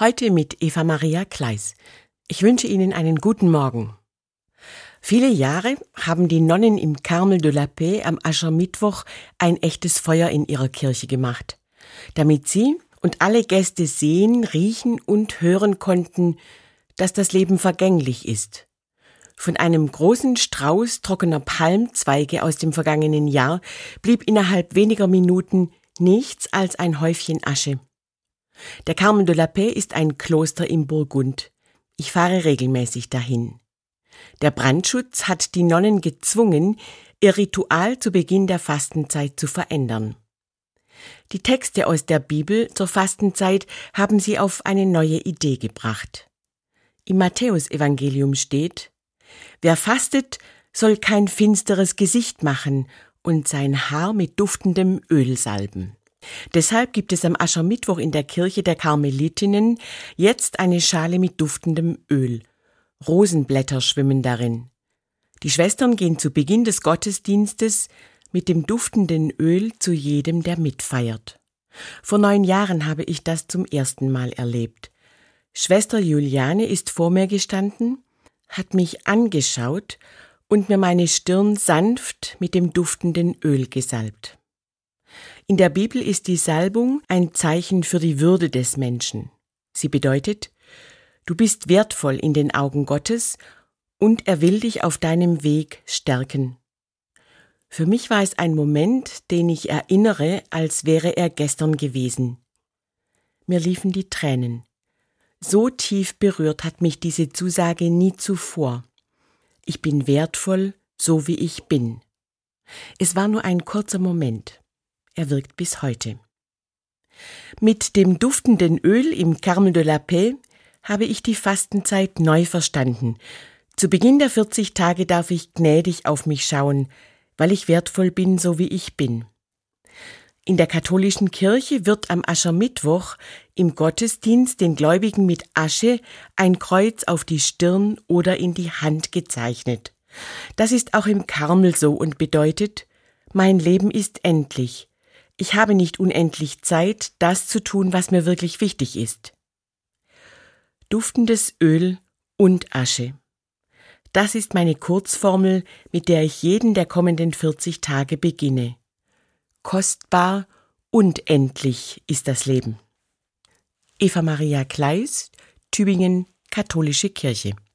Heute mit Eva Maria Kleis. Ich wünsche Ihnen einen guten Morgen. Viele Jahre haben die Nonnen im Carmel de la Paix am Aschermittwoch ein echtes Feuer in ihrer Kirche gemacht, damit sie und alle Gäste sehen, riechen und hören konnten, dass das Leben vergänglich ist. Von einem großen Strauß trockener Palmzweige aus dem vergangenen Jahr blieb innerhalb weniger Minuten nichts als ein Häufchen Asche. Der Carmen de la Paix ist ein Kloster im Burgund. Ich fahre regelmäßig dahin. Der Brandschutz hat die Nonnen gezwungen, ihr Ritual zu Beginn der Fastenzeit zu verändern. Die Texte aus der Bibel zur Fastenzeit haben sie auf eine neue Idee gebracht. Im Matthäusevangelium steht, Wer fastet, soll kein finsteres Gesicht machen und sein Haar mit duftendem Öl salben. Deshalb gibt es am Aschermittwoch in der Kirche der Karmelitinnen jetzt eine Schale mit duftendem Öl. Rosenblätter schwimmen darin. Die Schwestern gehen zu Beginn des Gottesdienstes mit dem duftenden Öl zu jedem, der mitfeiert. Vor neun Jahren habe ich das zum ersten Mal erlebt. Schwester Juliane ist vor mir gestanden, hat mich angeschaut und mir meine Stirn sanft mit dem duftenden Öl gesalbt. In der Bibel ist die Salbung ein Zeichen für die Würde des Menschen. Sie bedeutet, du bist wertvoll in den Augen Gottes und er will dich auf deinem Weg stärken. Für mich war es ein Moment, den ich erinnere, als wäre er gestern gewesen. Mir liefen die Tränen. So tief berührt hat mich diese Zusage nie zuvor. Ich bin wertvoll, so wie ich bin. Es war nur ein kurzer Moment er wirkt bis heute. Mit dem duftenden Öl im Carmel de la Paix habe ich die Fastenzeit neu verstanden. Zu Beginn der 40 Tage darf ich gnädig auf mich schauen, weil ich wertvoll bin, so wie ich bin. In der katholischen Kirche wird am Aschermittwoch im Gottesdienst den Gläubigen mit Asche ein Kreuz auf die Stirn oder in die Hand gezeichnet. Das ist auch im Karmel so und bedeutet, mein Leben ist endlich, ich habe nicht unendlich Zeit, das zu tun, was mir wirklich wichtig ist. Duftendes Öl und Asche. Das ist meine Kurzformel, mit der ich jeden der kommenden 40 Tage beginne. Kostbar und endlich ist das Leben. Eva Maria Kleis, Tübingen, Katholische Kirche.